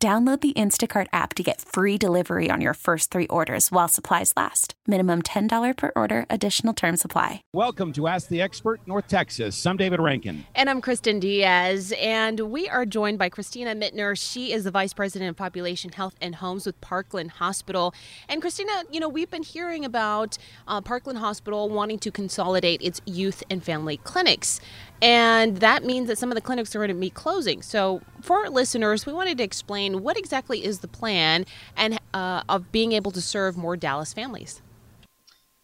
Download the Instacart app to get free delivery on your first three orders while supplies last. Minimum $10 per order, additional term supply. Welcome to Ask the Expert North Texas. I'm David Rankin. And I'm Kristen Diaz. And we are joined by Christina Mintner. She is the Vice President of Population Health and Homes with Parkland Hospital. And Christina, you know, we've been hearing about uh, Parkland Hospital wanting to consolidate its youth and family clinics. And that means that some of the clinics are going to be closing. So, for our listeners, we wanted to explain what exactly is the plan and uh, of being able to serve more Dallas families.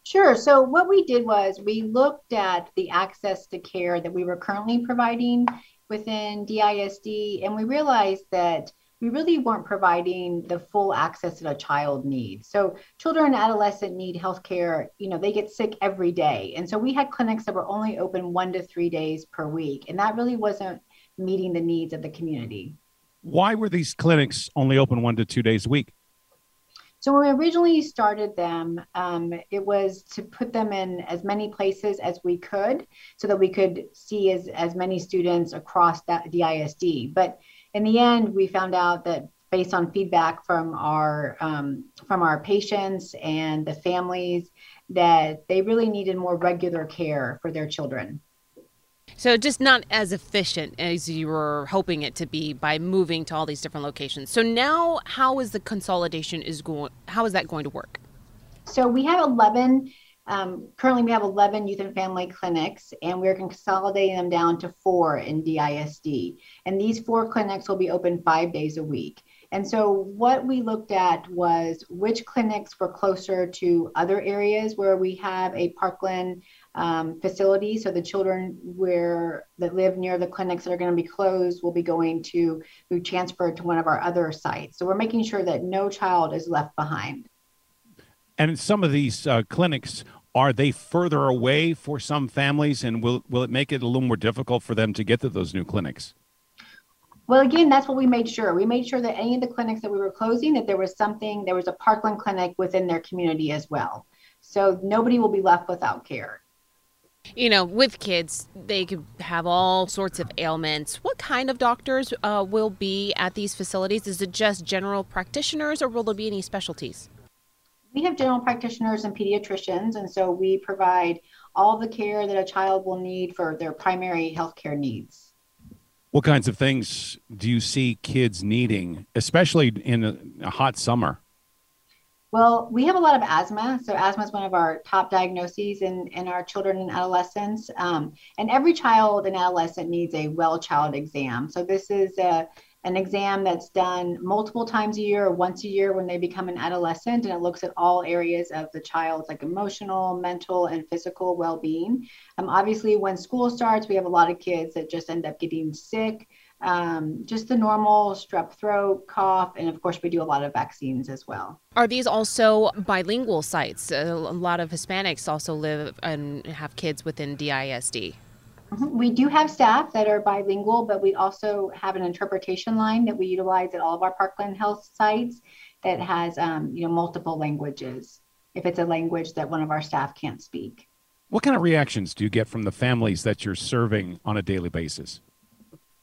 Sure. So, what we did was we looked at the access to care that we were currently providing within DISD, and we realized that we really weren't providing the full access that a child needs. So children and adolescent need healthcare, you know, they get sick every day. And so we had clinics that were only open one to three days per week. And that really wasn't meeting the needs of the community. Why were these clinics only open one to two days a week? So when we originally started them, um, it was to put them in as many places as we could so that we could see as, as many students across that DISD. But in the end, we found out that based on feedback from our um, from our patients and the families that they really needed more regular care for their children. So just not as efficient as you were hoping it to be by moving to all these different locations. So now how is the consolidation is going how is that going to work? So we have 11 um, currently, we have 11 youth and family clinics, and we're consolidating them down to four in DISD. And these four clinics will be open five days a week. And so, what we looked at was which clinics were closer to other areas where we have a Parkland um, facility. So, the children where that live near the clinics that are going to be closed will be going to be transferred to one of our other sites. So, we're making sure that no child is left behind. And some of these uh, clinics are they further away for some families, and will will it make it a little more difficult for them to get to those new clinics? Well, again, that's what we made sure. We made sure that any of the clinics that we were closing, that there was something, there was a Parkland clinic within their community as well. So nobody will be left without care. You know, with kids, they could have all sorts of ailments. What kind of doctors uh, will be at these facilities? Is it just general practitioners, or will there be any specialties? We have general practitioners and pediatricians, and so we provide all the care that a child will need for their primary healthcare needs. What kinds of things do you see kids needing, especially in a, a hot summer? Well, we have a lot of asthma. So, asthma is one of our top diagnoses in, in our children and adolescents. Um, and every child and adolescent needs a well child exam. So, this is a an exam that's done multiple times a year or once a year when they become an adolescent and it looks at all areas of the child's like emotional mental and physical well-being. Um, obviously when school starts we have a lot of kids that just end up getting sick um, just the normal strep throat cough and of course we do a lot of vaccines as well. Are these also bilingual sites? A lot of hispanics also live and have kids within disd. We do have staff that are bilingual, but we also have an interpretation line that we utilize at all of our Parkland Health sites that has, um, you know, multiple languages. If it's a language that one of our staff can't speak. What kind of reactions do you get from the families that you're serving on a daily basis?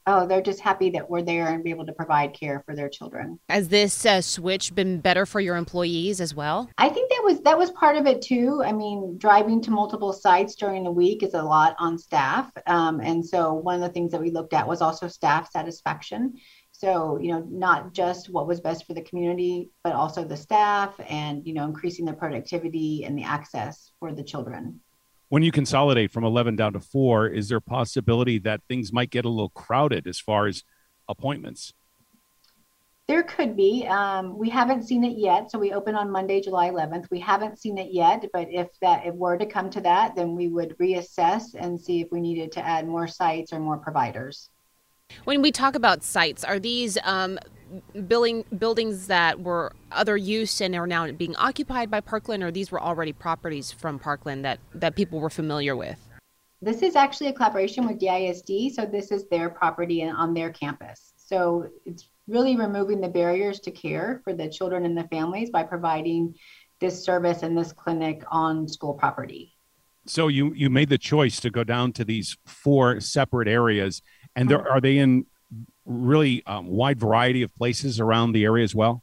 Oh, they're just happy that we're there and be able to provide care for their children. Has this uh, switch been better for your employees as well? I think that was that was part of it too. I mean, driving to multiple sites during the week is a lot on staff, um, and so one of the things that we looked at was also staff satisfaction. So, you know, not just what was best for the community, but also the staff and, you know, increasing the productivity and the access for the children when you consolidate from 11 down to four, is there a possibility that things might get a little crowded as far as appointments? There could be. Um, we haven't seen it yet. So we open on Monday, July 11th. We haven't seen it yet, but if that if were to come to that, then we would reassess and see if we needed to add more sites or more providers. When we talk about sites, are these um, building buildings that were other use and are now being occupied by Parkland, or these were already properties from Parkland that that people were familiar with? This is actually a collaboration with DISD, so this is their property on their campus. So it's really removing the barriers to care for the children and the families by providing this service and this clinic on school property. So you you made the choice to go down to these four separate areas, and there uh-huh. are they in really um, wide variety of places around the area as well?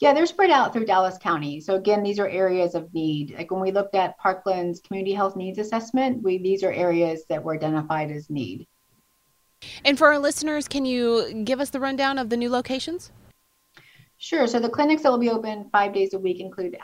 Yeah, they're spread out through Dallas County. So again, these are areas of need. Like when we looked at Parkland's community health needs assessment, we these are areas that were identified as need. And for our listeners, can you give us the rundown of the new locations? Sure. So the clinics that will be open five days a week include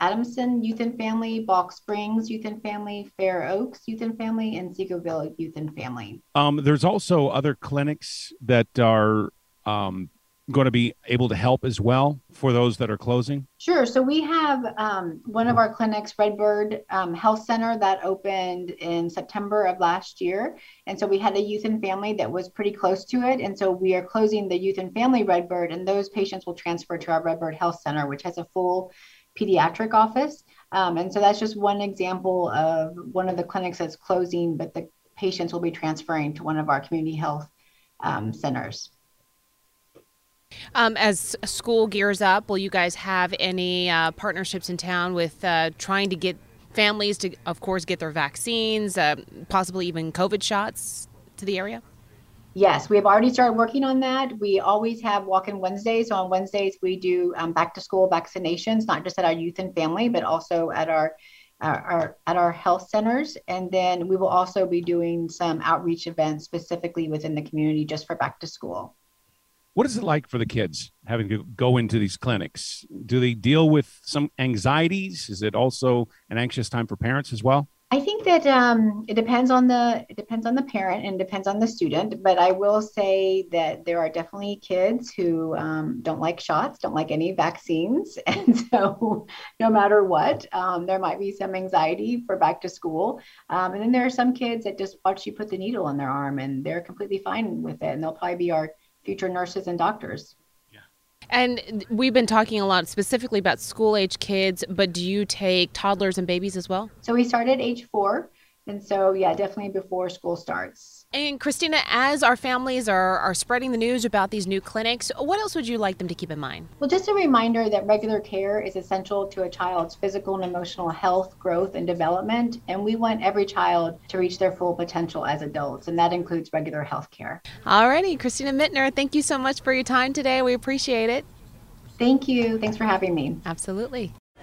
Adamson Youth and Family, Balch Springs Youth and Family, Fair Oaks Youth and Family, and Seagoville Youth and Family. Um, there's also other clinics that are um, going to be able to help as well for those that are closing? Sure. So we have um, one of our clinics, Redbird um, Health Center, that opened in September of last year. And so we had a youth and family that was pretty close to it. And so we are closing the youth and family Redbird, and those patients will transfer to our Redbird Health Center, which has a full pediatric office. Um, and so that's just one example of one of the clinics that's closing, but the patients will be transferring to one of our community health um, centers. Um, as school gears up, will you guys have any uh, partnerships in town with uh, trying to get families to, of course, get their vaccines, uh, possibly even COVID shots to the area? Yes, we have already started working on that. We always have walk in Wednesdays. So on Wednesdays, we do um, back to school vaccinations, not just at our youth and family, but also at our, our, our, at our health centers. And then we will also be doing some outreach events specifically within the community just for back to school. What is it like for the kids having to go into these clinics? Do they deal with some anxieties? Is it also an anxious time for parents as well? I think that um, it depends on the it depends on the parent and depends on the student. But I will say that there are definitely kids who um, don't like shots, don't like any vaccines, and so no matter what, um, there might be some anxiety for back to school. Um, and then there are some kids that just watch you put the needle in their arm and they're completely fine with it, and they'll probably be our future nurses and doctors. Yeah. And we've been talking a lot specifically about school age kids, but do you take toddlers and babies as well? So we start at age four. And so, yeah, definitely before school starts. And Christina, as our families are, are spreading the news about these new clinics, what else would you like them to keep in mind? Well, just a reminder that regular care is essential to a child's physical and emotional health, growth, and development. And we want every child to reach their full potential as adults, and that includes regular health care. All righty, Christina Mintner, thank you so much for your time today. We appreciate it. Thank you. Thanks for having me. Absolutely.